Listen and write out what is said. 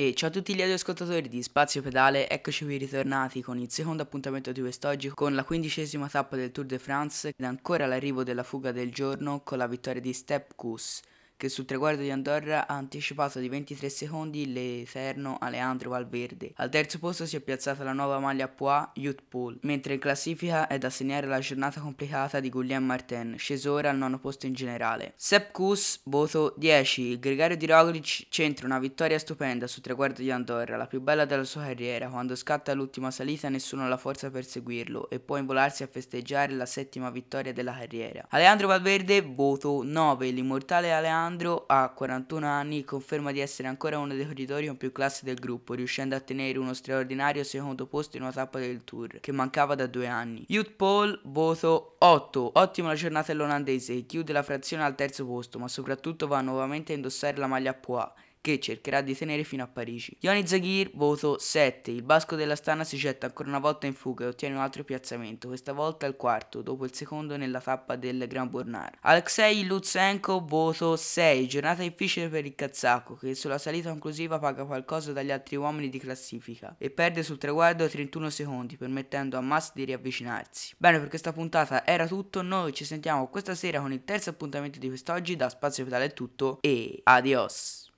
E ciao a tutti gli ascoltatori di Spazio Pedale, eccoci qui ritornati con il secondo appuntamento di quest'oggi con la quindicesima tappa del Tour de France ed ancora l'arrivo della fuga del giorno con la vittoria di Step Kuss che sul traguardo di Andorra ha anticipato di 23 secondi l'eterno Aleandro Valverde. Al terzo posto si è piazzata la nuova maglia Poix Youth Pool, mentre in classifica è da segnare la giornata complicata di Guillaume Martin, sceso ora al nono posto in generale. Sepp Kuss, voto 10. Il gregario di Roglic centra una vittoria stupenda sul traguardo di Andorra, la più bella della sua carriera. Quando scatta l'ultima salita nessuno ha la forza per seguirlo e può involarsi a festeggiare la settima vittoria della carriera. Aleandro Valverde, voto 9. L'immortale Aleandro Alessandro ha 41 anni conferma di essere ancora uno dei corridori con più classi del gruppo, riuscendo a tenere uno straordinario secondo posto in una tappa del Tour, che mancava da due anni. Youth Paul, voto 8. Ottima giornata dell'olandese, chiude la frazione al terzo posto, ma soprattutto va nuovamente a indossare la maglia Poix che cercherà di tenere fino a Parigi. Ioni Zagir, voto 7. Il basco della Stana si getta ancora una volta in fuga e ottiene un altro piazzamento, questa volta il quarto, dopo il secondo nella tappa del Gran Bornar. Alexei Lutsenko, voto 6. Giornata difficile per il kazako, che sulla salita conclusiva paga qualcosa dagli altri uomini di classifica e perde sul traguardo 31 secondi, permettendo a Mass di riavvicinarsi. Bene, per questa puntata era tutto, noi ci sentiamo questa sera con il terzo appuntamento di quest'oggi, da Spazio Pedale è tutto e adios!